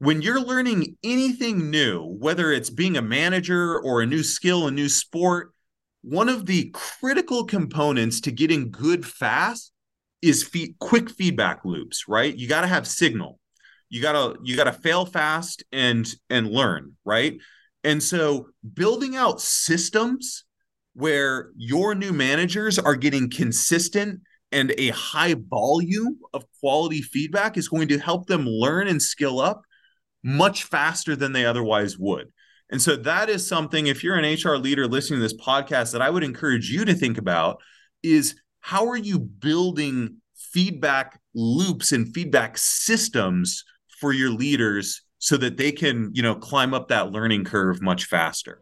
when you're learning anything new, whether it's being a manager or a new skill, a new sport, one of the critical components to getting good fast is fee- quick feedback loops, right? You got to have signal. You got to you got to fail fast and and learn, right? And so building out systems where your new managers are getting consistent and a high volume of quality feedback is going to help them learn and skill up much faster than they otherwise would. And so that is something if you're an HR leader listening to this podcast that I would encourage you to think about is how are you building feedback loops and feedback systems for your leaders so that they can, you know, climb up that learning curve much faster.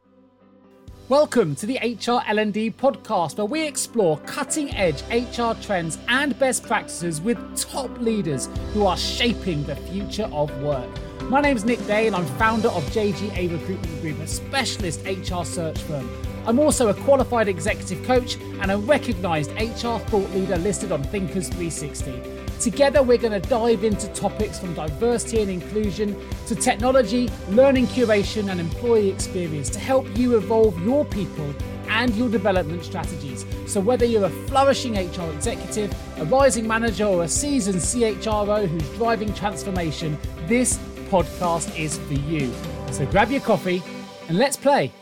Welcome to the HR L&D podcast where we explore cutting-edge HR trends and best practices with top leaders who are shaping the future of work. My name is Nick Day and I'm founder of JGA Recruitment Group, a specialist HR search firm. I'm also a qualified executive coach and a recognized HR thought leader listed on Thinkers 360. Together, we're going to dive into topics from diversity and inclusion to technology, learning curation, and employee experience to help you evolve your people and your development strategies. So, whether you're a flourishing HR executive, a rising manager, or a seasoned CHRO who's driving transformation, this podcast is for you. So, grab your coffee and let's play.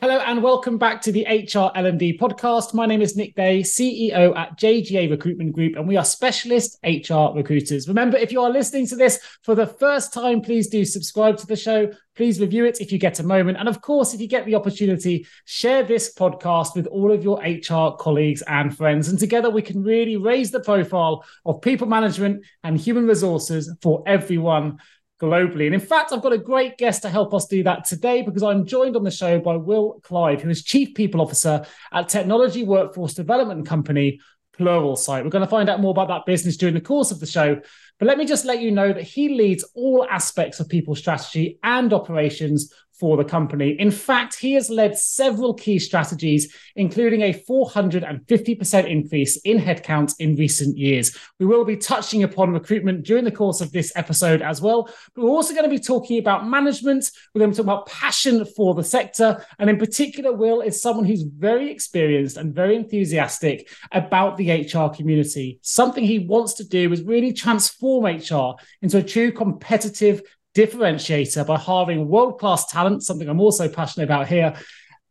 Hello and welcome back to the HR L&D podcast. My name is Nick Day, CEO at JGA Recruitment Group, and we are specialist HR recruiters. Remember, if you are listening to this for the first time, please do subscribe to the show. Please review it if you get a moment. And of course, if you get the opportunity, share this podcast with all of your HR colleagues and friends. And together we can really raise the profile of people management and human resources for everyone globally. And in fact, I've got a great guest to help us do that today because I'm joined on the show by Will Clive, who is Chief People Officer at Technology Workforce Development Company, Pluralsight. We're going to find out more about that business during the course of the show. But let me just let you know that he leads all aspects of people strategy and operations for the company. In fact, he has led several key strategies, including a 450% increase in headcount in recent years. We will be touching upon recruitment during the course of this episode as well. But we're also going to be talking about management. We're going to talk about passion for the sector. And in particular, Will is someone who's very experienced and very enthusiastic about the HR community. Something he wants to do is really transform HR into a true competitive differentiator by hiring world class talent, something I'm also passionate about here,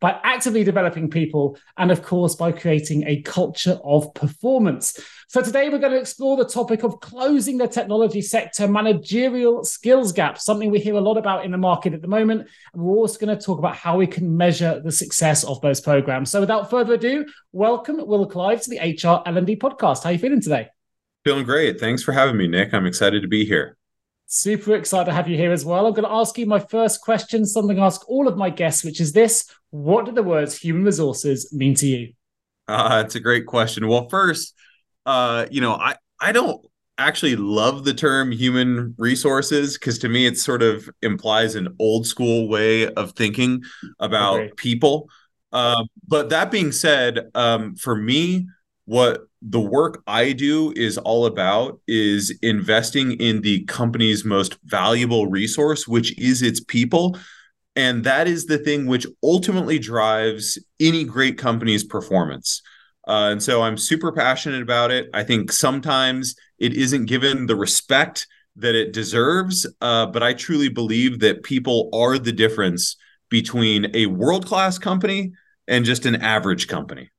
by actively developing people, and of course, by creating a culture of performance. So, today we're going to explore the topic of closing the technology sector managerial skills gap, something we hear a lot about in the market at the moment. And we're also going to talk about how we can measure the success of those programs. So, without further ado, welcome Will Clive to the HR L&D podcast. How are you feeling today? Feeling great. Thanks for having me, Nick. I'm excited to be here. Super excited to have you here as well. I'm going to ask you my first question, something I ask all of my guests, which is this What do the words human resources mean to you? Uh, it's a great question. Well, first, uh, you know, I, I don't actually love the term human resources because to me it sort of implies an old school way of thinking about okay. people. Uh, but that being said, um, for me, what the work I do is all about is investing in the company's most valuable resource, which is its people. And that is the thing which ultimately drives any great company's performance. Uh, and so I'm super passionate about it. I think sometimes it isn't given the respect that it deserves, uh, but I truly believe that people are the difference between a world class company and just an average company.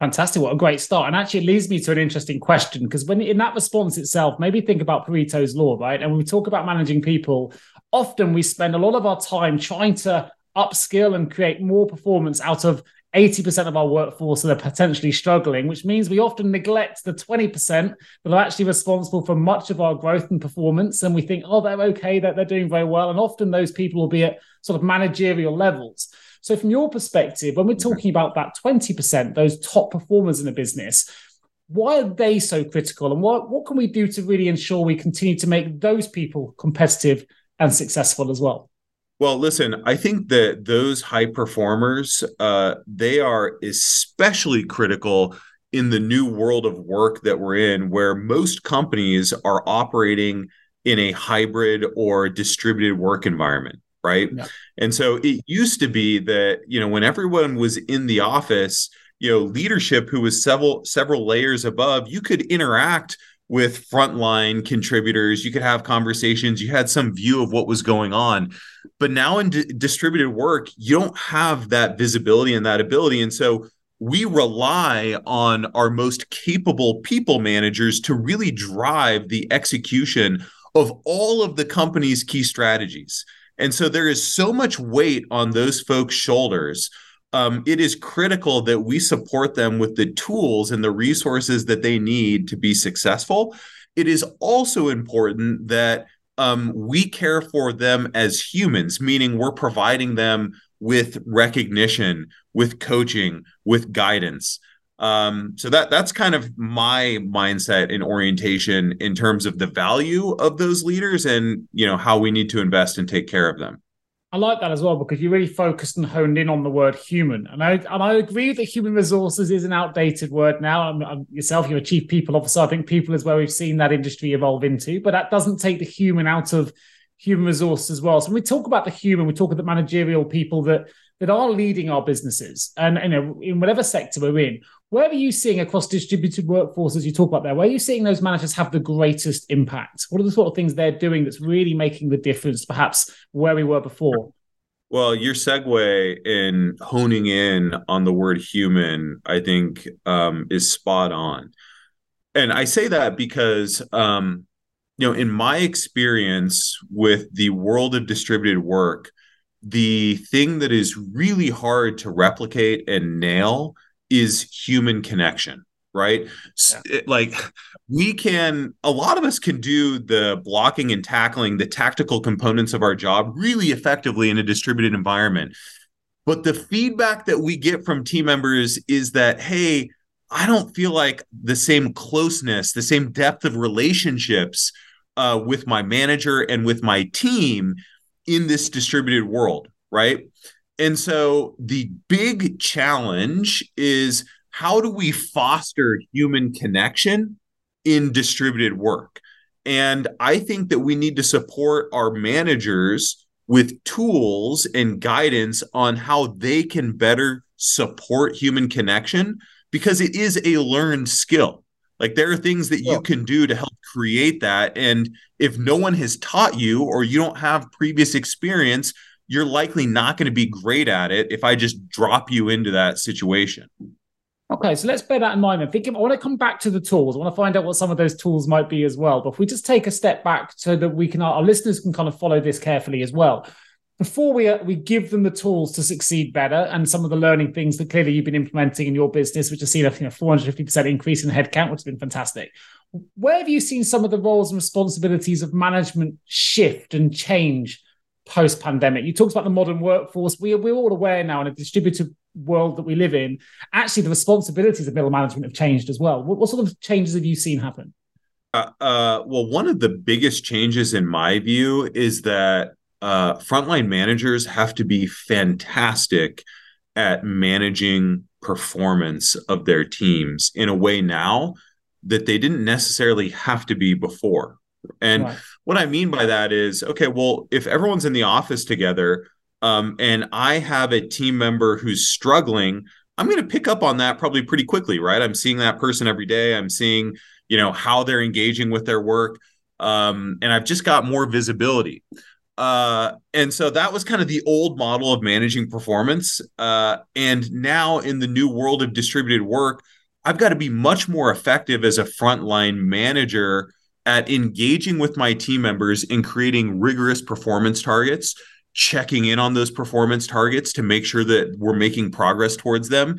Fantastic. What a great start. And actually, it leads me to an interesting question because when in that response itself, maybe think about Pareto's law, right? And when we talk about managing people, often we spend a lot of our time trying to upskill and create more performance out of 80% of our workforce that are potentially struggling, which means we often neglect the 20% that are actually responsible for much of our growth and performance. And we think, oh, they're okay, that they're doing very well. And often those people will be at sort of managerial levels. So, from your perspective, when we're talking about that 20%, those top performers in the business, why are they so critical? And what, what can we do to really ensure we continue to make those people competitive and successful as well? Well, listen, I think that those high performers, uh, they are especially critical in the new world of work that we're in, where most companies are operating in a hybrid or distributed work environment right? Yeah. and so it used to be that you know when everyone was in the office you know leadership who was several several layers above you could interact with frontline contributors. You could have conversations. You had some view of what was going on. But now in d- distributed work you don't have that visibility and that ability. And so we rely on our most capable people managers to really drive the execution of all of the company's key strategies. And so there is so much weight on those folks' shoulders. Um, it is critical that we support them with the tools and the resources that they need to be successful. It is also important that um, we care for them as humans, meaning we're providing them with recognition, with coaching, with guidance. Um, so that that's kind of my mindset and orientation in terms of the value of those leaders and you know how we need to invest and take care of them. I like that as well because you really focused and honed in on the word human, and I and I agree that human resources is an outdated word now. I'm, I'm, yourself, you're a chief people officer. I think people is where we've seen that industry evolve into, but that doesn't take the human out of human resources as well. So when we talk about the human, we talk about the managerial people that that are leading our businesses, and you know, in whatever sector we're in. Where are you seeing across distributed workforces you talk about there? Where are you seeing those managers have the greatest impact? What are the sort of things they're doing that's really making the difference, perhaps where we were before? Well, your segue in honing in on the word human, I think, um, is spot on. And I say that because um, you know, in my experience with the world of distributed work, the thing that is really hard to replicate and nail is human connection, right? Yeah. Like we can, a lot of us can do the blocking and tackling, the tactical components of our job really effectively in a distributed environment. But the feedback that we get from team members is that, hey, I don't feel like the same closeness, the same depth of relationships uh, with my manager and with my team in this distributed world, right? And so the big challenge is how do we foster human connection in distributed work? And I think that we need to support our managers with tools and guidance on how they can better support human connection because it is a learned skill. Like there are things that you can do to help create that. And if no one has taught you or you don't have previous experience, you're likely not going to be great at it if I just drop you into that situation. Okay, so let's bear that in mind. I I want to come back to the tools. I want to find out what some of those tools might be as well. But if we just take a step back so that we can, our listeners can kind of follow this carefully as well before we uh, we give them the tools to succeed better and some of the learning things that clearly you've been implementing in your business, which has seen a you know, 450% increase in headcount, which has been fantastic. Where have you seen some of the roles and responsibilities of management shift and change post pandemic? You talked about the modern workforce. We, we're all aware now in a distributed world that we live in, actually, the responsibilities of middle management have changed as well. What, what sort of changes have you seen happen? Uh, uh, well, one of the biggest changes in my view is that uh, frontline managers have to be fantastic at managing performance of their teams in a way now that they didn't necessarily have to be before. And right. What I mean by that is, okay, well, if everyone's in the office together um, and I have a team member who's struggling, I'm going to pick up on that probably pretty quickly, right? I'm seeing that person every day. I'm seeing, you know, how they're engaging with their work. Um, and I've just got more visibility. Uh, and so that was kind of the old model of managing performance. Uh, and now in the new world of distributed work, I've got to be much more effective as a frontline manager at engaging with my team members in creating rigorous performance targets, checking in on those performance targets to make sure that we're making progress towards them.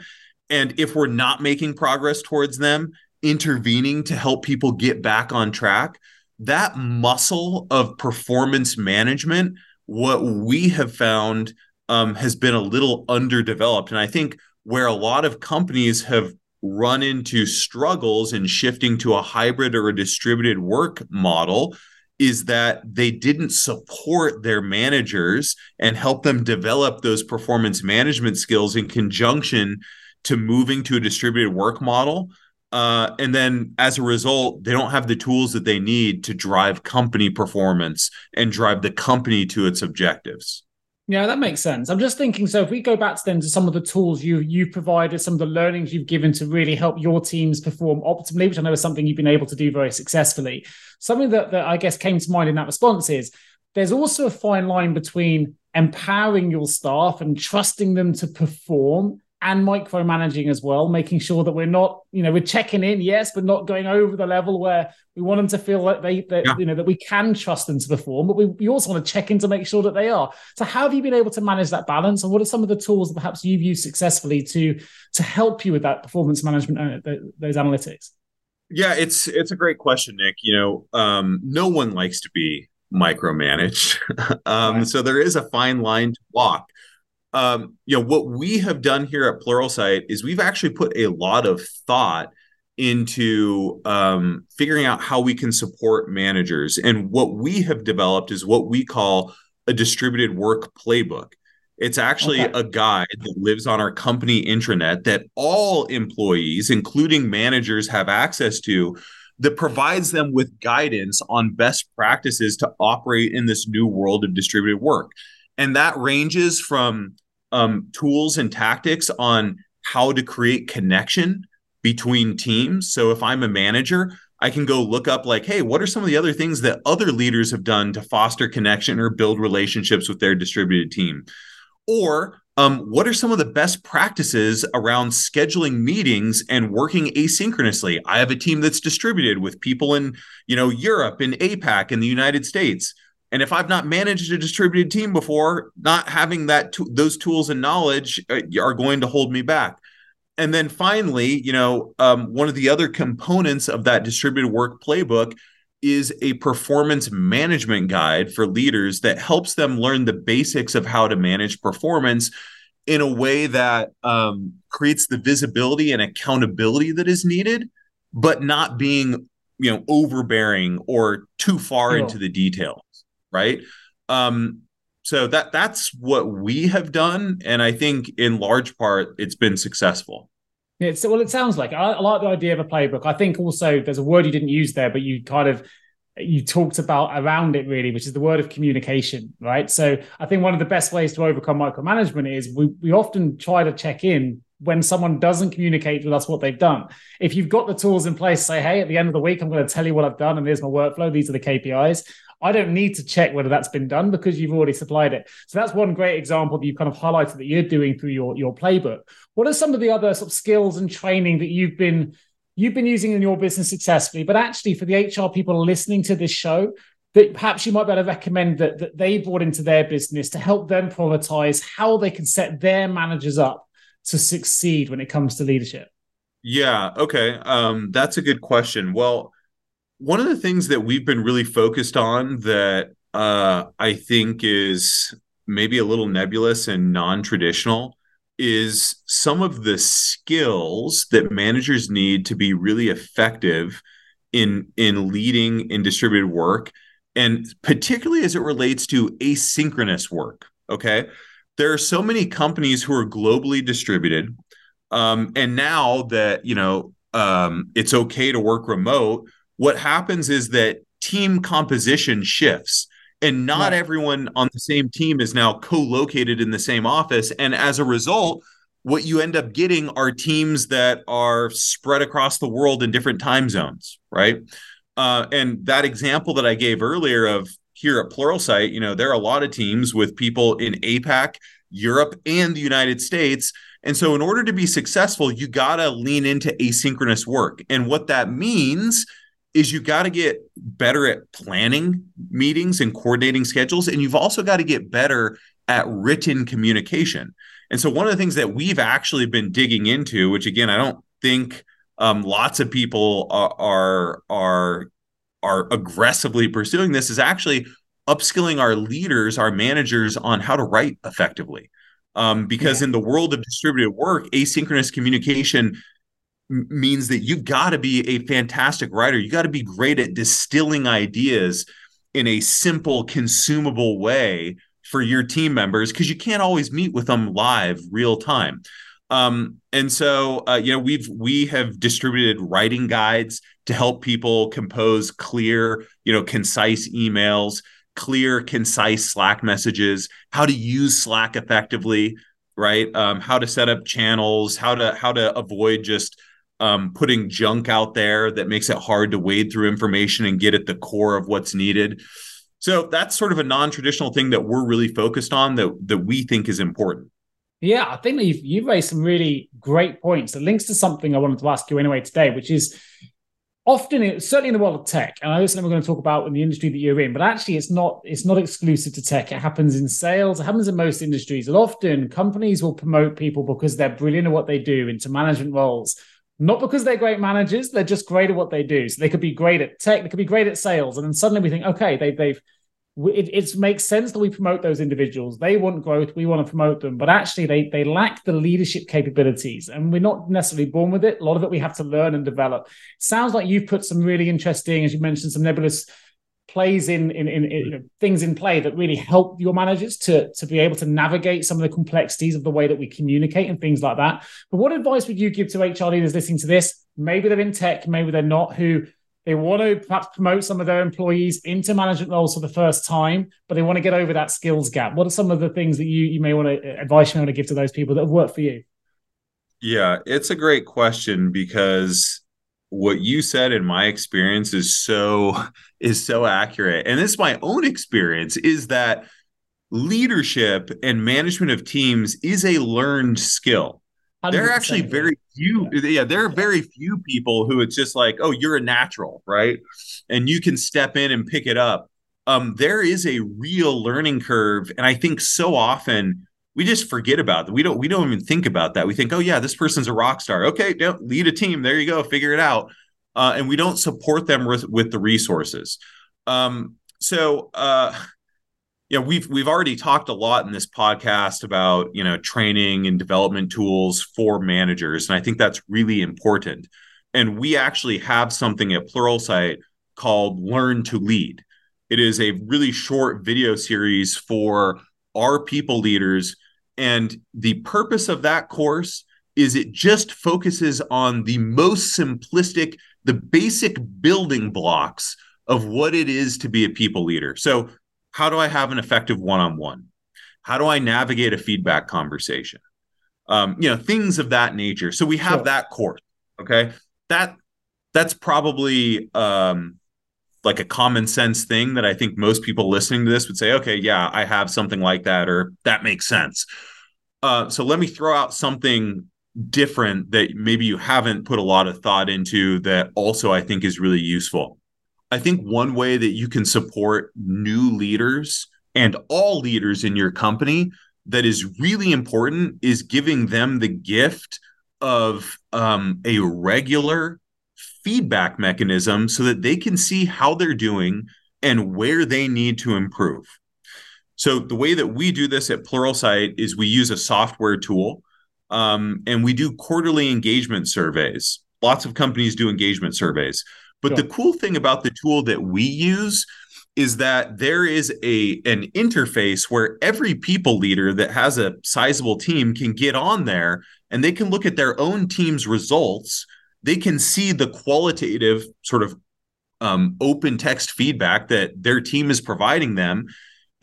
And if we're not making progress towards them, intervening to help people get back on track that muscle of performance management, what we have found um, has been a little underdeveloped. And I think where a lot of companies have run into struggles in shifting to a hybrid or a distributed work model is that they didn't support their managers and help them develop those performance management skills in conjunction to moving to a distributed work model Uh, and then as a result, they don't have the tools that they need to drive company performance and drive the company to its objectives. Yeah, that makes sense. I'm just thinking. So if we go back to then to some of the tools you you've provided, some of the learnings you've given to really help your teams perform optimally, which I know is something you've been able to do very successfully. Something that, that I guess came to mind in that response is there's also a fine line between empowering your staff and trusting them to perform and micromanaging as well, making sure that we're not, you know, we're checking in, yes, but not going over the level where we want them to feel like they, that, yeah. you know, that we can trust them to perform, but we, we also want to check in to make sure that they are. So, how have you been able to manage that balance, and what are some of the tools that perhaps you've used successfully to to help you with that performance management, uh, those analytics? Yeah, it's it's a great question, Nick. You know, um, no one likes to be micromanaged, um, right. so there is a fine line to walk um, you know, what we have done here at Pluralsight is we've actually put a lot of thought into um, figuring out how we can support managers. And what we have developed is what we call a distributed work playbook. It's actually okay. a guide that lives on our company intranet that all employees, including managers, have access to that provides them with guidance on best practices to operate in this new world of distributed work and that ranges from um, tools and tactics on how to create connection between teams. So if I'm a manager, I can go look up like, hey, what are some of the other things that other leaders have done to foster connection or build relationships with their distributed team? Or um, what are some of the best practices around scheduling meetings and working asynchronously? I have a team that's distributed with people in, you know, Europe and APAC in the United States. And if I've not managed a distributed team before, not having that those tools and knowledge uh, are going to hold me back. And then finally, you know, um, one of the other components of that distributed work playbook is a performance management guide for leaders that helps them learn the basics of how to manage performance in a way that um, creates the visibility and accountability that is needed, but not being you know overbearing or too far into the detail right? Um, so that that's what we have done, and I think in large part it's been successful. It's well, it sounds like I, I like the idea of a playbook. I think also there's a word you didn't use there, but you kind of you talked about around it really, which is the word of communication, right? So I think one of the best ways to overcome micromanagement is we, we often try to check in when someone doesn't communicate with us what they've done. If you've got the tools in place, say, hey, at the end of the week, I'm going to tell you what I've done and here's my workflow. These are the KPIs. I don't need to check whether that's been done because you've already supplied it. So that's one great example that you've kind of highlighted that you're doing through your, your playbook. What are some of the other sort of skills and training that you've been you've been using in your business successfully, but actually for the HR people listening to this show, that perhaps you might be able to recommend that, that they brought into their business to help them prioritize how they can set their managers up to succeed when it comes to leadership? Yeah, okay. Um, that's a good question. Well, one of the things that we've been really focused on that uh, I think is maybe a little nebulous and non traditional is some of the skills that managers need to be really effective in in leading in distributed work and particularly as it relates to asynchronous work okay there are so many companies who are globally distributed um, and now that you know um, it's okay to work remote what happens is that team composition shifts and not right. everyone on the same team is now co-located in the same office and as a result what you end up getting are teams that are spread across the world in different time zones right uh, and that example that i gave earlier of here at pluralsight you know there are a lot of teams with people in apac europe and the united states. And so in order to be successful you got to lean into asynchronous work. And what that means is you got to get better at planning meetings and coordinating schedules and you've also got to get better at written communication. And so one of the things that we've actually been digging into which again i don't think um, lots of people are, are are are aggressively pursuing this is actually upskilling our leaders our managers on how to write effectively um, because yeah. in the world of distributed work asynchronous communication means that you've got to be a fantastic writer. You got to be great at distilling ideas in a simple, consumable way for your team members because you can't always meet with them live, real time. Um, and so, uh, you know, we've we have distributed writing guides to help people compose clear, you know, concise emails, clear, concise Slack messages, how to use Slack effectively, right? Um, how to set up channels, how to how to avoid just um, putting junk out there that makes it hard to wade through information and get at the core of what's needed. So that's sort of a non-traditional thing that we're really focused on that that we think is important. Yeah, I think you've, you've raised some really great points that links to something I wanted to ask you anyway today, which is often, certainly in the world of tech, and I know something we're going to talk about in the industry that you're in, but actually it's not it's not exclusive to tech. It happens in sales, it happens in most industries. And often companies will promote people because they're brilliant at what they do into management roles. Not because they're great managers, they're just great at what they do. So they could be great at tech, they could be great at sales, and then suddenly we think, okay, they, they've it, it makes sense that we promote those individuals. They want growth, we want to promote them, but actually they they lack the leadership capabilities, and we're not necessarily born with it. A lot of it we have to learn and develop. sounds like you've put some really interesting, as you mentioned, some nebulous plays in in, in, in you know, things in play that really help your managers to to be able to navigate some of the complexities of the way that we communicate and things like that. But what advice would you give to HR leaders listening to this? Maybe they're in tech, maybe they're not, who they want to perhaps promote some of their employees into management roles for the first time, but they want to get over that skills gap. What are some of the things that you you may want to uh, advice you want to give to those people that have worked for you? Yeah, it's a great question because what you said in my experience is so is so accurate. And this is my own experience is that leadership and management of teams is a learned skill there are actually very few yeah. yeah there are very few people who it's just like oh you're a natural right? And you can step in and pick it up. Um there is a real learning curve and i think so often we just forget about that. We don't we don't even think about that. We think oh yeah this person's a rock star. Okay don't lead a team. There you go. Figure it out. Uh, and we don't support them with, with the resources. Um so uh yeah, we've we've already talked a lot in this podcast about you know training and development tools for managers, and I think that's really important. And we actually have something at Pluralsight called Learn to Lead. It is a really short video series for our people leaders, and the purpose of that course is it just focuses on the most simplistic, the basic building blocks of what it is to be a people leader. So how do I have an effective one on one? How do I navigate a feedback conversation? Um, you know, things of that nature. So we have sure. that course. Okay. That that's probably um like a common sense thing that I think most people listening to this would say, okay, yeah, I have something like that, or that makes sense. Uh, so let me throw out something different that maybe you haven't put a lot of thought into that also I think is really useful. I think one way that you can support new leaders and all leaders in your company that is really important is giving them the gift of um, a regular feedback mechanism so that they can see how they're doing and where they need to improve. So the way that we do this at Pluralsight is we use a software tool um, and we do quarterly engagement surveys. Lots of companies do engagement surveys. But the cool thing about the tool that we use is that there is a an interface where every people leader that has a sizable team can get on there and they can look at their own team's results. They can see the qualitative sort of um, open text feedback that their team is providing them.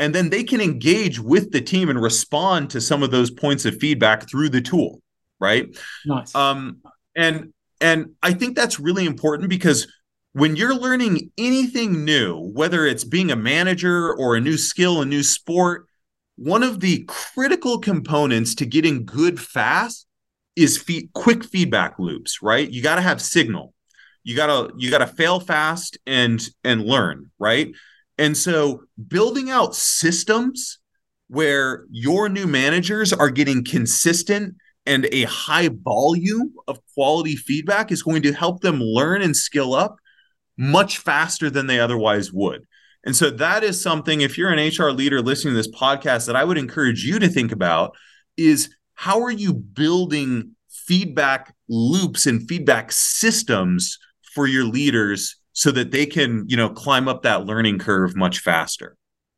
And then they can engage with the team and respond to some of those points of feedback through the tool. Right. Nice. Um, and and I think that's really important because when you're learning anything new, whether it's being a manager or a new skill, a new sport, one of the critical components to getting good fast is quick feedback loops, right? You got to have signal. You got to you got to fail fast and and learn, right? And so building out systems where your new managers are getting consistent and a high volume of quality feedback is going to help them learn and skill up much faster than they otherwise would. And so that is something, if you're an HR leader listening to this podcast, that I would encourage you to think about is how are you building feedback loops and feedback systems for your leaders so that they can, you know, climb up that learning curve much faster?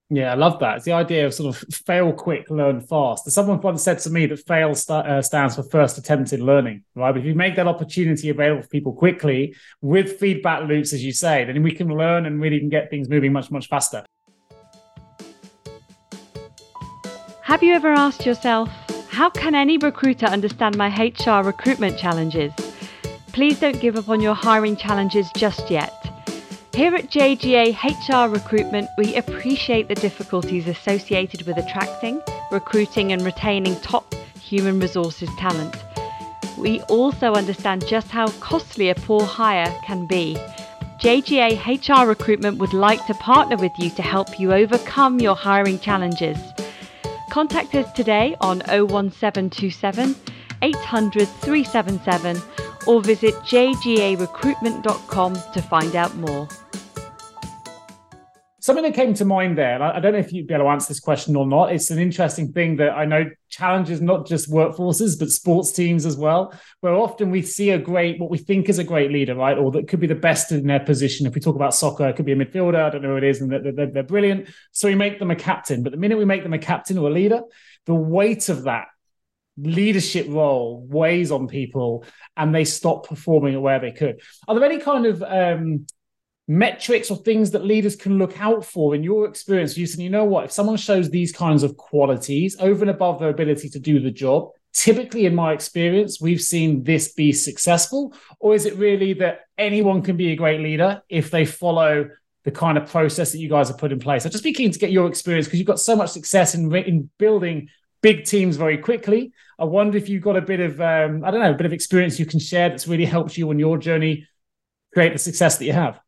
Yeah, I love that. It's the idea of sort of fail quick, learn fast. Someone once said to me that fail st- uh, stands for first attempt in learning, right? But if you make that opportunity available for people quickly with feedback loops, as you say, then we can learn and really can get things moving much, much faster. Have you ever asked yourself, how can any recruiter understand my HR recruitment challenges? Please don't give up on your hiring challenges just yet. Here at JGA HR Recruitment, we appreciate the difficulties associated with attracting, recruiting, and retaining top human resources talent. We also understand just how costly a poor hire can be. JGA HR Recruitment would like to partner with you to help you overcome your hiring challenges. Contact us today on 01727 800 377 or visit jgarecruitment.com to find out more. Something that came to mind there, I don't know if you'd be able to answer this question or not. It's an interesting thing that I know challenges not just workforces, but sports teams as well, where often we see a great, what we think is a great leader, right? Or that could be the best in their position. If we talk about soccer, it could be a midfielder, I don't know who it is, and they're, they're, they're brilliant. So we make them a captain. But the minute we make them a captain or a leader, the weight of that leadership role weighs on people and they stop performing at where they could. Are there any kind of um, metrics or things that leaders can look out for in your experience? You said, you know what, if someone shows these kinds of qualities over and above their ability to do the job, typically in my experience, we've seen this be successful? Or is it really that anyone can be a great leader if they follow the kind of process that you guys have put in place? I'd just be keen to get your experience because you've got so much success in, in building big teams very quickly. I wonder if you've got a bit of, um, I don't know, a bit of experience you can share that's really helped you on your journey create the success that you have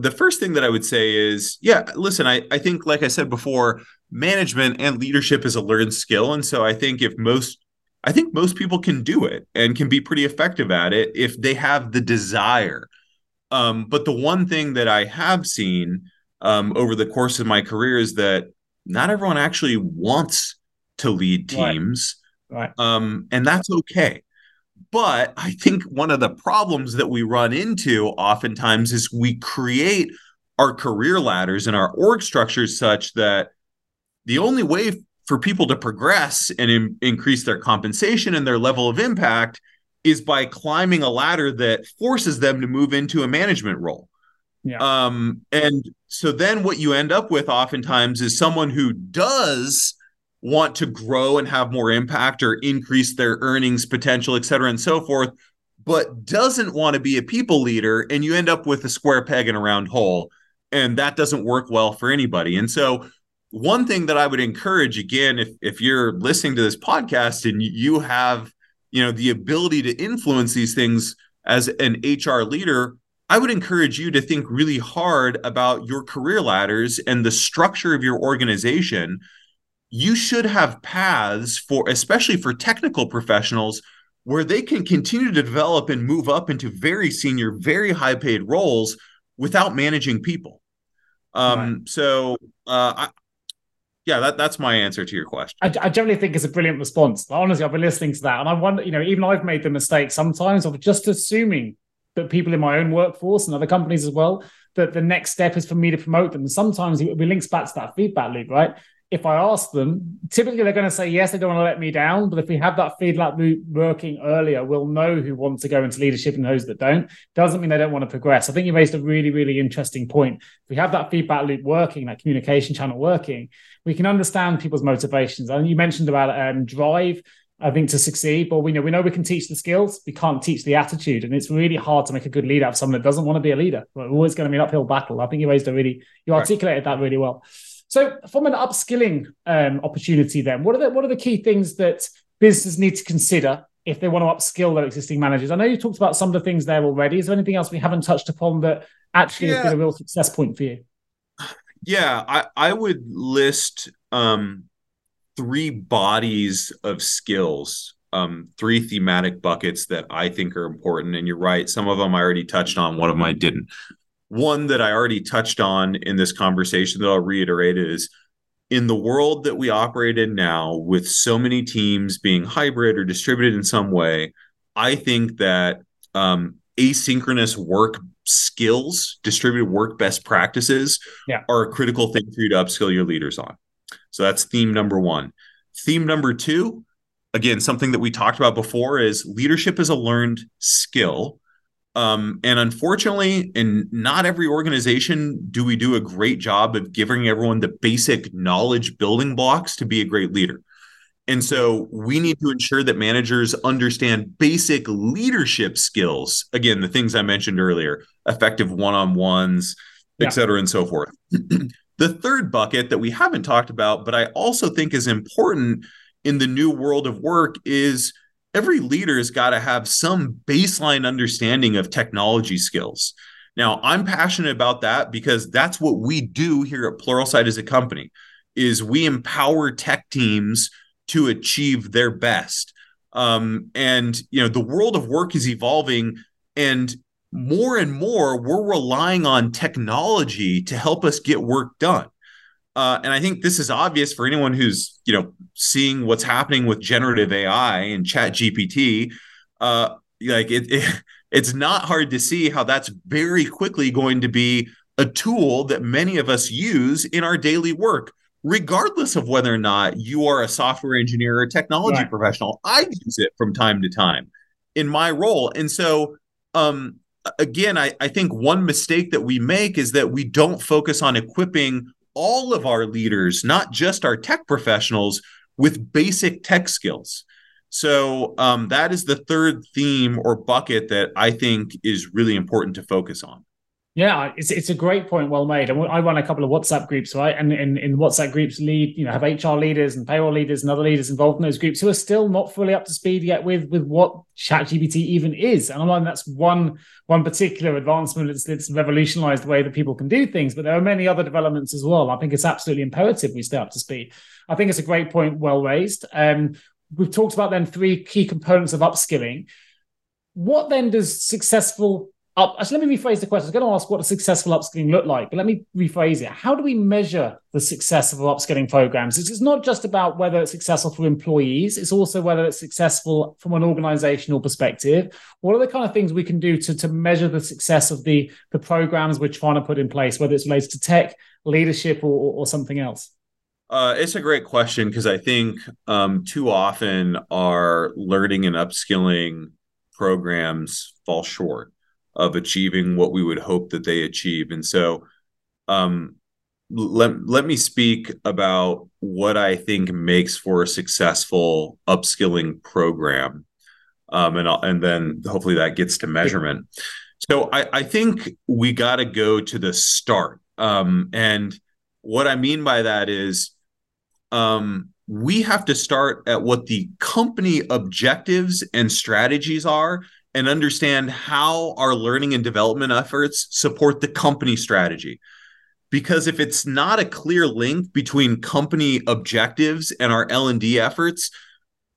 the first thing that I would say is, yeah, listen, I, I think, like I said before, management and leadership is a learned skill. And so I think if most, I think most people can do it and can be pretty effective at it if they have the desire. Um, but the one thing that I have seen um, over the course of my career is that not everyone actually wants to lead teams. Right. right. Um, and that's okay. But I think one of the problems that we run into oftentimes is we create our career ladders and our org structures such that the only way for people to progress and in, increase their compensation and their level of impact is by climbing a ladder that forces them to move into a management role. Yeah. Um, and so then what you end up with oftentimes is someone who does want to grow and have more impact or increase their earnings potential, et cetera, and so forth, but doesn't want to be a people leader. And you end up with a square peg in a round hole. And that doesn't work well for anybody. And so, one thing that I would encourage again, if if you're listening to this podcast and you have, you know, the ability to influence these things as an HR leader, I would encourage you to think really hard about your career ladders and the structure of your organization you should have paths for especially for technical professionals where they can continue to develop and move up into very senior very high paid roles without managing people. Um right. so uh I, yeah that, that's my answer to your question. I, I generally think it's a brilliant response honestly i've been listening to that and i wonder you know even i've made the mistake sometimes of just assuming that people in my own workforce and other companies as well that the next step is for me to promote them. And sometimes it links back to that feedback loop right if I ask them, typically they're going to say yes, they don't want to let me down. But if we have that feedback loop working earlier, we'll know who wants to go into leadership and those that don't. Doesn't mean they don't want to progress. I think you raised a really, really interesting point. If we have that feedback loop working, that communication channel working, we can understand people's motivations. And you mentioned about um, drive. I think to succeed, but we know we know we can teach the skills. We can't teach the attitude, and it's really hard to make a good leader out of someone that doesn't want to be a leader. We're always going to be an uphill battle. I think you raised a really, you articulated right. that really well. So, from an upskilling um, opportunity, then, what are the what are the key things that businesses need to consider if they want to upskill their existing managers? I know you talked about some of the things there already. Is there anything else we haven't touched upon that actually yeah. has been a real success point for you? Yeah, I, I would list um, three bodies of skills, um, three thematic buckets that I think are important. And you're right, some of them I already touched on, one of them I didn't. One that I already touched on in this conversation that I'll reiterate is in the world that we operate in now, with so many teams being hybrid or distributed in some way, I think that um, asynchronous work skills, distributed work best practices yeah. are a critical thing for you to upskill your leaders on. So that's theme number one. Theme number two, again, something that we talked about before is leadership is a learned skill. Um, and unfortunately, in not every organization do we do a great job of giving everyone the basic knowledge building blocks to be a great leader. And so we need to ensure that managers understand basic leadership skills. Again, the things I mentioned earlier, effective one on ones, yeah. et cetera, and so forth. the third bucket that we haven't talked about, but I also think is important in the new world of work is every leader has got to have some baseline understanding of technology skills. Now, I'm passionate about that because that's what we do here at Pluralsight as a company is we empower tech teams to achieve their best. Um, and you know, the world of work is evolving and more and more we're relying on technology to help us get work done. Uh, and I think this is obvious for anyone who's you know seeing what's happening with generative AI and Chat GPT. Uh, like it, it, it's not hard to see how that's very quickly going to be a tool that many of us use in our daily work, regardless of whether or not you are a software engineer or a technology right. professional. I use it from time to time in my role, and so um, again, I, I think one mistake that we make is that we don't focus on equipping all of our leaders, not just our tech professionals, with basic tech skills. So um, that is the third theme or bucket that I think is really important to focus on. Yeah, it's it's a great point, well made. And I run a couple of WhatsApp groups, right? And in, in WhatsApp groups, lead you know have HR leaders and payroll leaders and other leaders involved in those groups who are still not fully up to speed yet with with what ChatGPT even is. And I'm like, that's one one particular advancement that's, that's revolutionized the way that people can do things. But there are many other developments as well. I think it's absolutely imperative we stay up to speed. I think it's a great point, well raised. Um, we've talked about then three key components of upskilling. What then does successful up. Actually, let me rephrase the question. I was going to ask what a successful upskilling look like, but let me rephrase it. How do we measure the success of upskilling programs? It's not just about whether it's successful for employees; it's also whether it's successful from an organizational perspective. What are the kind of things we can do to to measure the success of the the programs we're trying to put in place, whether it's related to tech, leadership, or, or, or something else? Uh, it's a great question because I think um, too often our learning and upskilling programs fall short of achieving what we would hope that they achieve. And so, um, let let me speak about what I think makes for a successful upskilling program, um, and I'll, and then hopefully that gets to measurement. So I, I think we got to go to the start, um, and what I mean by that is, um, we have to start at what the company objectives and strategies are and understand how our learning and development efforts support the company strategy. Because if it's not a clear link between company objectives and our l&d efforts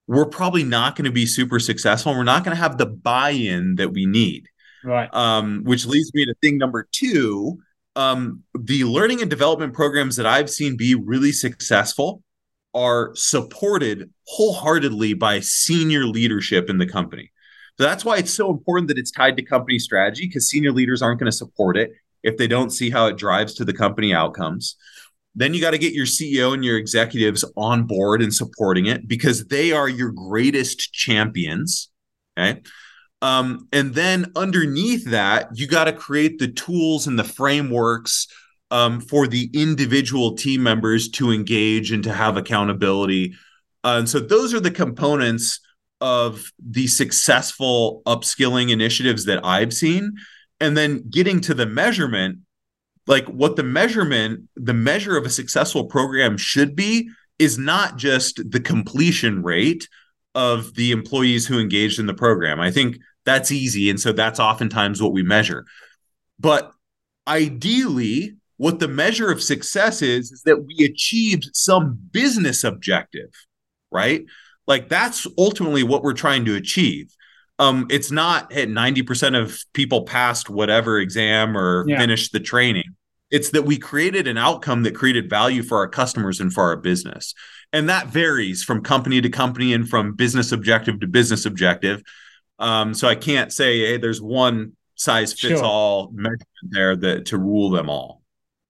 we're probably not going to be super successful and we're not going to have the buy-in that we need. Right. Um, which leads me to thing number two um, the learning and development programs that i've seen be really successful are supported wholeheartedly by senior leadership in the company so that's why it's so important that it's tied to company strategy because senior leaders aren't going to support it if they don't see how it drives to the company outcomes. Then you got to get your CEO and your executives on board and supporting it because they are your greatest champions. Okay. Um, and then underneath that, you got to create the tools and the frameworks um, for the individual team members to engage and to have accountability. Uh, and so those are the components of the successful upskilling initiatives that I've seen. And then getting to the measurement, like what the measurement, the measure of a successful program should be is not just the completion rate of the employees who engaged in the program. I think that's easy. And so that's oftentimes what we measure. But ideally, what the measure of success is, is that we achieved some business objective, right? Like that's ultimately what we're trying to achieve. Um, it's not at 90% of people passed whatever exam or yeah. finished the training. It's that we created an outcome that created value for our customers and for our business. And that varies from company to company and from business objective to business objective. Um, so I can't say, hey, there's one size fits sure. all measurement there that to rule them all.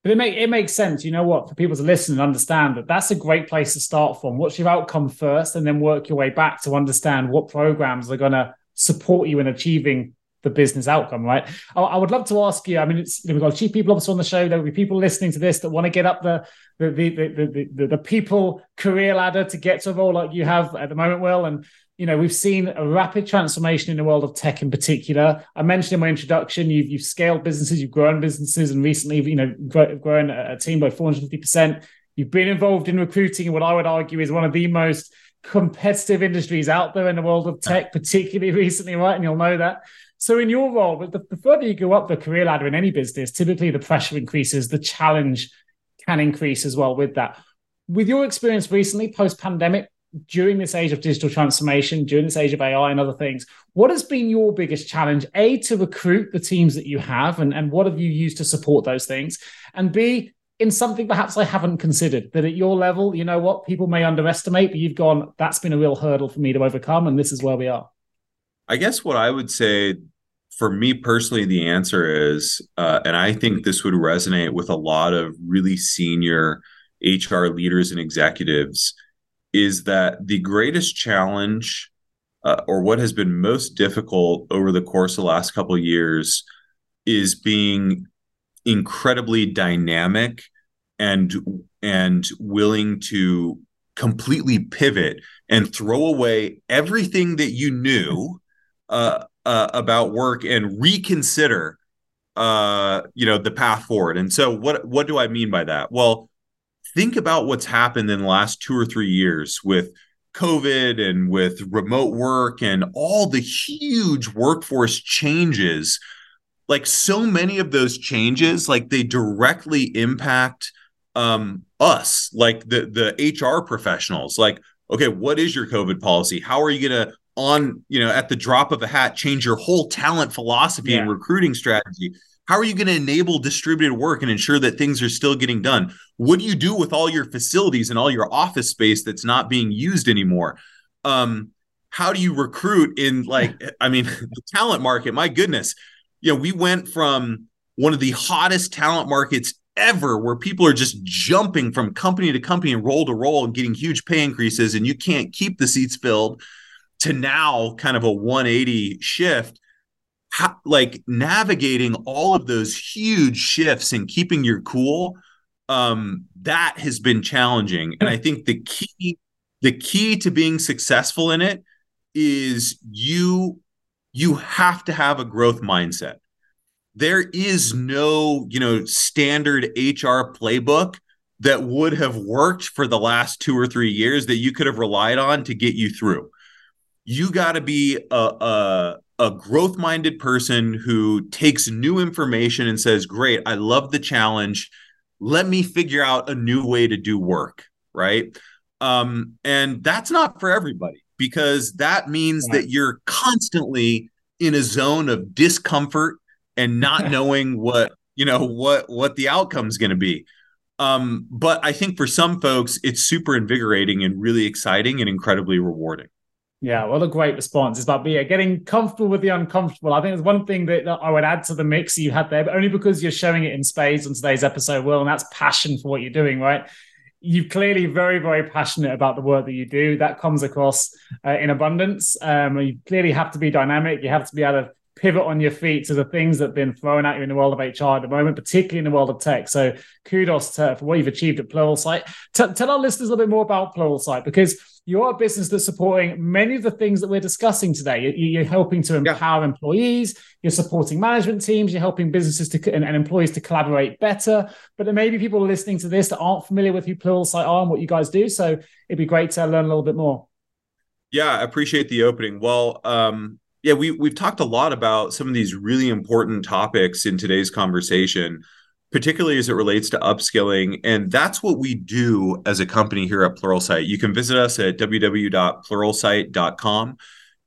But it make it makes sense. You know what? For people to listen and understand that that's a great place to start from. What's your outcome first, and then work your way back to understand what programs are going to support you in achieving the business outcome, right? I, I, would love to ask you. I mean, it's, we've got chief people officer on the show. There will be people listening to this that want to get up the the the the, the, the people career ladder to get to a role like you have at the moment, Will. And you know, we've seen a rapid transformation in the world of tech in particular. I mentioned in my introduction, you've, you've scaled businesses, you've grown businesses, and recently, you know, grown a team by 450%. You've been involved in recruiting in what I would argue is one of the most competitive industries out there in the world of tech, particularly recently, right? And you'll know that. So, in your role, the, the further you go up the career ladder in any business, typically the pressure increases, the challenge can increase as well with that. With your experience recently, post pandemic, during this age of digital transformation, during this age of AI and other things, what has been your biggest challenge? A, to recruit the teams that you have, and, and what have you used to support those things? And B, in something perhaps I haven't considered that at your level, you know what, people may underestimate, but you've gone, that's been a real hurdle for me to overcome, and this is where we are. I guess what I would say for me personally, the answer is, uh, and I think this would resonate with a lot of really senior HR leaders and executives is that the greatest challenge uh, or what has been most difficult over the course of the last couple of years is being incredibly dynamic and and willing to completely pivot and throw away everything that you knew uh, uh, about work and reconsider uh, you know the path forward. And so what what do i mean by that? Well think about what's happened in the last two or three years with COVID and with remote work and all the huge workforce changes. Like so many of those changes, like they directly impact um, us, like the the HR professionals. Like, okay, what is your COVID policy? How are you gonna on you know at the drop of a hat change your whole talent philosophy yeah. and recruiting strategy? How are you going to enable distributed work and ensure that things are still getting done? What do you do with all your facilities and all your office space that's not being used anymore? Um, how do you recruit in like, I mean, the talent market? My goodness, you know, we went from one of the hottest talent markets ever where people are just jumping from company to company and role to role and getting huge pay increases and you can't keep the seats filled to now kind of a 180 shift how, like navigating all of those huge shifts and keeping your cool um that has been challenging. And i think the key the key to being successful in it is you you have to have a growth mindset. There is no you know standard hr playbook that would have worked for the last two or three years that you could have relied on to get you through. You got to be a, a a growth minded person who takes new information and says, Great, I love the challenge. Let me figure out a new way to do work. Right. Um, and that's not for everybody because that means that you're constantly in a zone of discomfort and not knowing what, you know, what, what the outcome is going to be. Um, but I think for some folks, it's super invigorating and really exciting and incredibly rewarding. Yeah, what a great response. It's about yeah, getting comfortable with the uncomfortable. I think there's one thing that, that, I would add to the mix you had there, but only because you're showing it in spades on today's episode, Will, and that's passion for what you're doing, right? You're clearly very, very passionate about the work that you do. That comes across uh, in abundance. Um, you clearly have to be dynamic. You have to be able to pivot on your feet to the things that have been thrown at you in the world of HR at the moment, particularly in the world of tech. So kudos to, for what you've achieved at Pluralsight. T- tell our listeners a little bit more about Pluralsight because you're a business that's supporting many of the things that we're discussing today. You're helping to empower yeah. employees, you're supporting management teams, you're helping businesses to, and, and, employees to collaborate better. But there may be people listening to this that aren't familiar with who Pluralsight are and what you guys do. So it'd be great to learn a little bit more. Yeah, I appreciate the opening. Well, um, yeah, we we've talked a lot about some of these really important topics in today's conversation particularly as it relates to upskilling. And that's what we do as a company here at Pluralsight. You can visit us at www.pluralsight.com.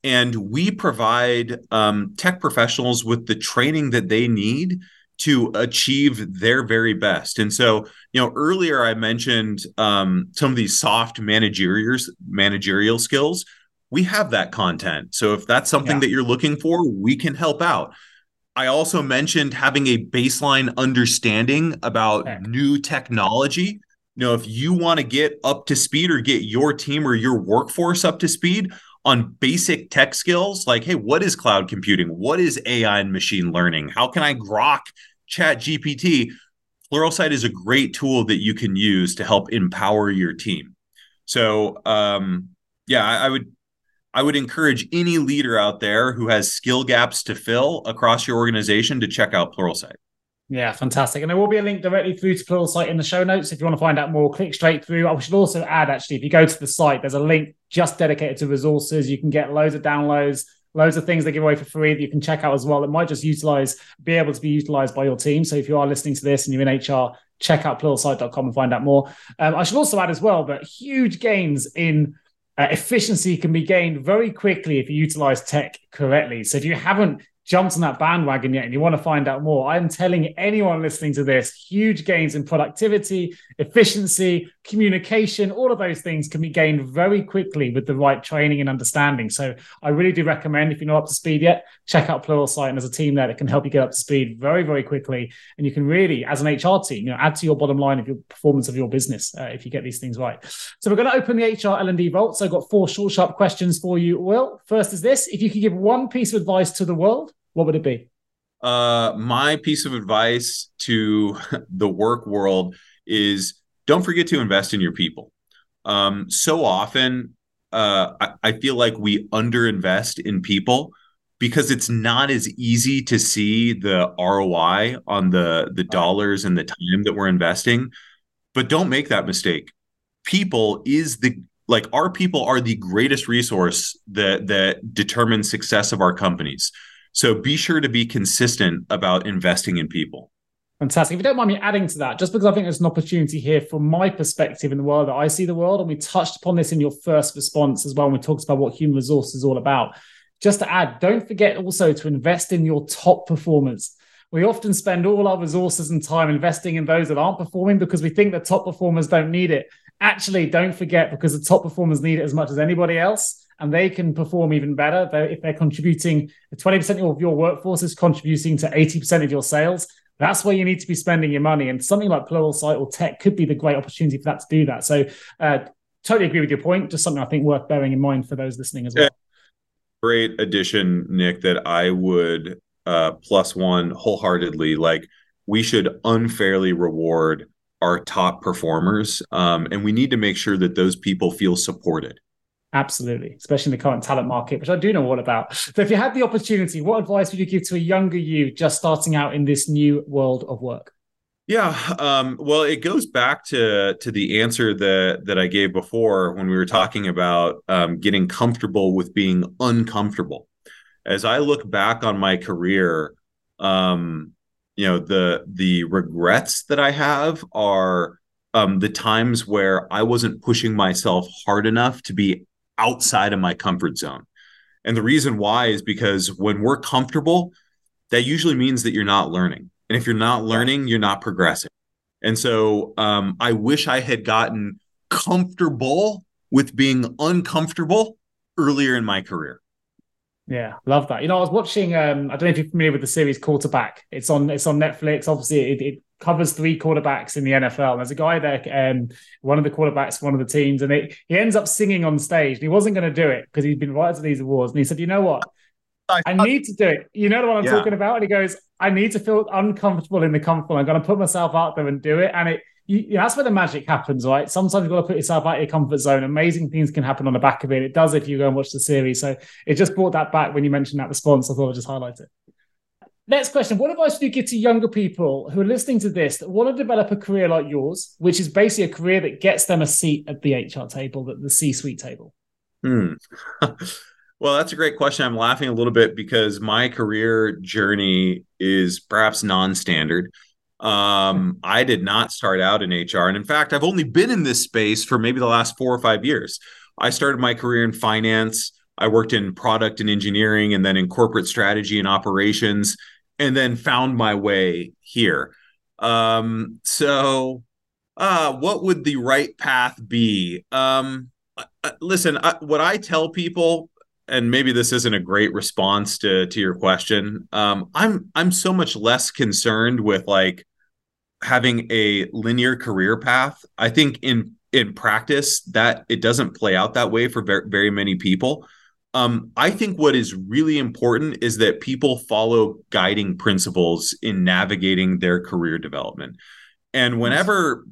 And we provide um, tech professionals with the training that they need to achieve their very best. And so, you know, earlier I mentioned um, some of these soft managerial managerial skills. We have that content. So if that's something yeah. that you're looking for, we can help out I also mentioned having a baseline understanding about okay. new technology. You know, if you want to get up to speed or get your team or your workforce up to speed on basic tech skills, like, hey, what is cloud computing? What is AI and machine learning? How can I grok chat GPT? Pluralsight is a great tool that you can use to help empower your team. So, um, yeah, I, I would I would encourage any leader out there who has skill gaps to fill across your organization to check out Pluralsight. Yeah, fantastic. And there will be a link directly through to Pluralsight in the show notes. If you want to find out more, click straight through. I should also add, actually, if you go to the site, there's a link just dedicated to resources. You can get loads of downloads, loads of things they give away for free that you can check out as well. It might just utilize, be able to be utilized by your team. So if you are listening to this and you're in HR, check out pluralsight.com and find out more. Um, I should also add as well that huge gains in uh, efficiency can be gained very quickly if you utilize tech correctly. So if you haven't jumped on that bandwagon yet and you want to find out more, I'm telling anyone listening to this huge gains in productivity, efficiency, communication, all of those things can be gained very quickly with the right training and understanding. So I really do recommend if you're not up to speed yet, check out Pluralsight and there's a team there that can help you get up to speed very, very quickly. And you can really, as an HR team, you know, add to your bottom line of your performance of your business uh, if you get these things right. So we're going to open the HR L&D vault. So I've got four short, sharp questions for you, Will. First is this. If you could give one piece of advice to the world, what would it be? Uh, my piece of advice to the work world is don't forget to invest in your people. Um, so often, uh, I, I feel like we underinvest in people because it's not as easy to see the ROI on the the dollars and the time that we're investing. But don't make that mistake. People is the like our people are the greatest resource that that determines success of our companies. So be sure to be consistent about investing in people. Fantastic. If you don't mind me adding to that, just because I think there's an opportunity here from my perspective in the world that I see the world, and we touched upon this in your first response as well when we talked about what human resource is all about. Just to add, don't forget also to invest in your top performers. We often spend all our resources and time investing in those that aren't performing because we think the top performers don't need it. Actually, don't forget because the top performers need it as much as anybody else and they can perform even better. If they're contributing 20% of your workforce is contributing to 80% of your sales that's where you need to be spending your money. And something like Plural pluralsight or tech could be the great opportunity for that to do that. So uh, totally agree with your point. Just something i think worth bearing in mind for those listening as well. Great addition nick that i would uh, plus one wholeheartedly. Like we should unfairly reward our top performers um, and we need to make sure that those people feel supported Absolutely, especially in the current talent market, which I do know all about. So, if you had the opportunity, what advice would you give to a younger you just starting out in this new world of work? Yeah, um, well, it goes back to to the answer that that I gave before when we were talking about um, getting comfortable with being uncomfortable. As I look back on my career, um, you know the the regrets that I have are um, the times where I wasn't pushing myself hard enough to be outside of my comfort zone. And the reason why is because when we're comfortable, that usually means that you're not learning. And if you're not learning, you're not progressing. And so um, I wish I had gotten comfortable with being uncomfortable earlier in my career. Yeah, love that. You know, I was watching. Um, I don't know if you're familiar with the series Quarterback. It's on. It's on Netflix. Obviously, it, it covers three quarterbacks in the NFL. And there's a guy there, um, one of the quarterbacks, one of the teams, and it, he ends up singing on stage. And he wasn't going to do it because he'd been invited to these awards. And he said, "You know what? I need to do it. You know what I'm yeah. talking about?" And he goes, "I need to feel uncomfortable in the comfortable. I'm going to put myself out there and do it." And it. You, you know, that's where the magic happens, right? Sometimes you've got to put yourself out of your comfort zone. Amazing things can happen on the back of it. It does if you go and watch the series. So it just brought that back when you mentioned that response. I thought I'd just highlight it. Next question. What advice would you give to younger people who are listening to this that want to develop a career like yours, which is basically a career that gets them a seat at the HR table, the, the C suite table? Hmm. well, that's a great question. I'm laughing a little bit because my career journey is perhaps non standard. Um, I did not start out in HR. And in fact, I've only been in this space for maybe the last four or five years. I started my career in finance. I worked in product and engineering and then in corporate strategy and operations and then found my way here. Um, so, uh, what would the right path be? Um, uh, uh listen, I, what I tell people and maybe this isn't a great response to to your question. Um, I'm I'm so much less concerned with like having a linear career path. I think in in practice that it doesn't play out that way for very, very many people. Um, I think what is really important is that people follow guiding principles in navigating their career development. And whenever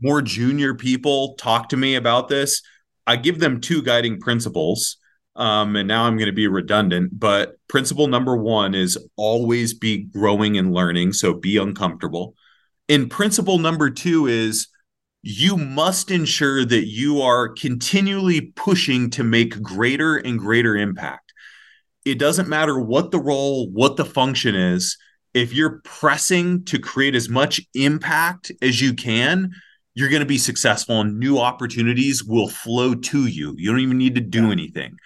more junior people talk to me about this, I give them two guiding principles. Um, and now I'm going to be redundant, but principle number one is always be growing and learning. So be uncomfortable. And principle number two is you must ensure that you are continually pushing to make greater and greater impact. It doesn't matter what the role, what the function is. If you're pressing to create as much impact as you can, you're going to be successful and new opportunities will flow to you. You don't even need to do anything.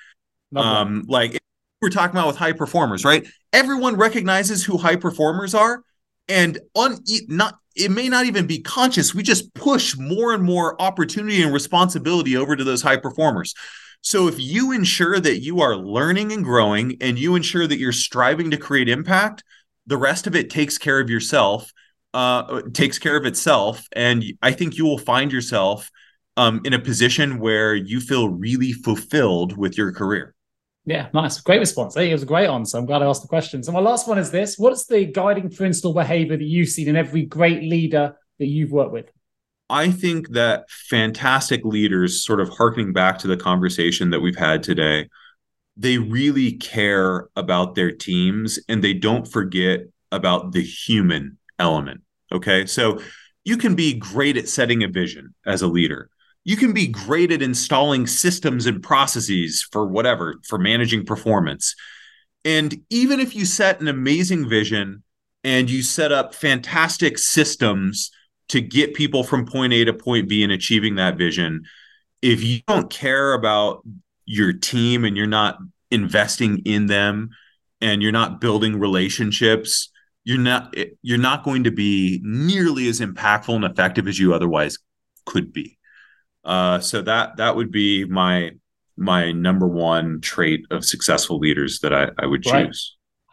Um, like we're talking about with high performers, right? Everyone recognizes who high performers are, and on not it may not even be conscious. We just push more and more opportunity and responsibility over to those high performers. So if you ensure that you are learning and growing, and you ensure that you're striving to create impact, the rest of it takes care of yourself. Uh, takes care of itself, and I think you will find yourself um, in a position where you feel really fulfilled with your career. Yeah, nice. Great response. I think it was a great answer. I'm glad I asked the question. So my last one is this. What's the guiding principle behavior that you've seen in every great leader that you've worked with? I think that fantastic leaders, sort of harkening back to the conversation that we've had today, they really care about their teams and they don't forget about the human element. Okay. So you can be great at setting a vision as a leader you can be great at installing systems and processes for whatever, for managing performance. And even if you set an amazing vision and you set up fantastic systems to get people from point A to point B and achieving that vision, if you don't care about your team and you're not investing in them and you're not building relationships, you're not you're not going to be nearly as impactful and effective as you otherwise could be. Uh, so that that would be my my number one trait of successful leaders that I, I would choose. Right.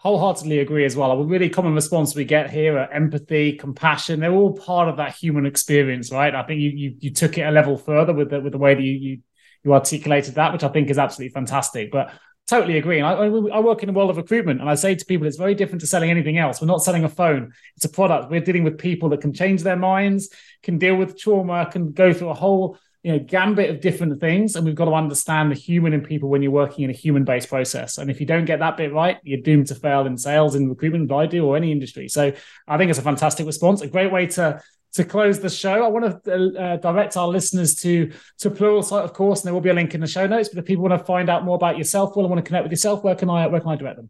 Wholeheartedly agree as well. A really common response we get here are empathy, compassion. They're all part of that human experience, right? I think you you, you took it a level further with the with the way that you, you you articulated that, which I think is absolutely fantastic. But totally agree. And I, I, work in the world of recruitment, and I say to people, it's very different to selling anything else. We're not selling a phone; it's a product. We're dealing with people that can change their minds, can deal with trauma, can go through a whole you know gambit of different things and we've got to understand the human in people when you're working in a human based process. And if you don't get that bit right you're doomed to fail in sales in recruitment i do or any industry. So i think it's a fantastic response a great way to to close the show. I want to uh, uh direct our listeners to to pluralsight of course and there will be a link in the show notes. But if people want to find out more about yourself will want to connect with yourself where can i where can i direct them?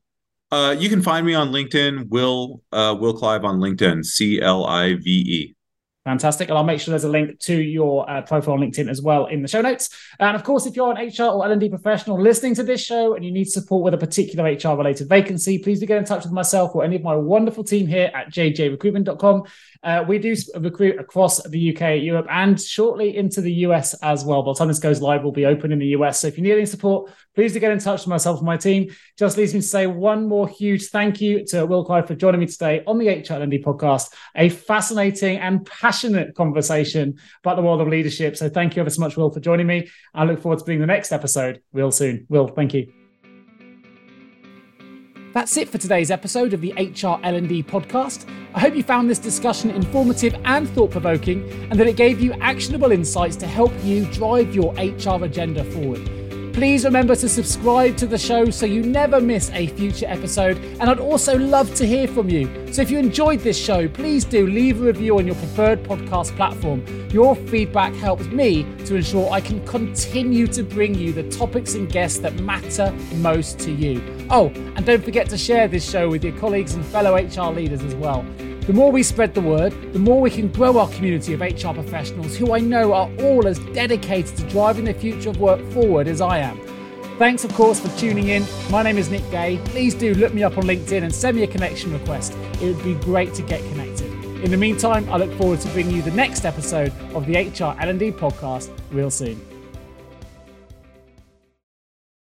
Uh, you can find me on LinkedIn, Will uh, Will Clive on LinkedIn, C L I V E. Fantastic. And I'll make sure there's a link to your uh, profile on LinkedIn as well in the show notes. And of course, if you're an HR or L&D professional listening to this show and you need support with a particular HR related vacancy, please do get in touch with myself or any of my wonderful team here at jgarecruitment.com. Uh, we do recruit across the UK, Europe, and shortly into the US as well. By the time this goes live, we'll be open in the US. So if you need any support, please do get in touch with myself and my team. Just leaves me to say one more huge thank you to Will Clive for joining me today on the HR L&D podcast. A fascinating and passionate conversation about the world of leadership. So thank you ever so much, Will, for joining me. I look forward to being the next episode real soon. Will, thank you. That's it for today's episode of the HR L&D podcast. I hope you found this discussion informative and thought-provoking and that it gave you actionable insights to help you drive your HR agenda forward. Please remember to subscribe to the show so you never miss a future episode. And I'd also love to hear from you. So if you enjoyed this show, please do leave a review on your preferred podcast platform. Your feedback helps me to ensure I can continue to bring you the topics and guests that matter most to you. Oh, and don't forget to share this show with your colleagues and fellow HR leaders as well. The more we spread the word, the more we can grow our community of HR professionals who I know are all as dedicated to driving the future of work forward as I am. Thanks, of course, for tuning in. My name is Nick Day. Please do look me up on LinkedIn and send me a connection request. It would be great to get connected. In the meantime, I look forward to bringing you the next episode of the HR L&D podcast real soon.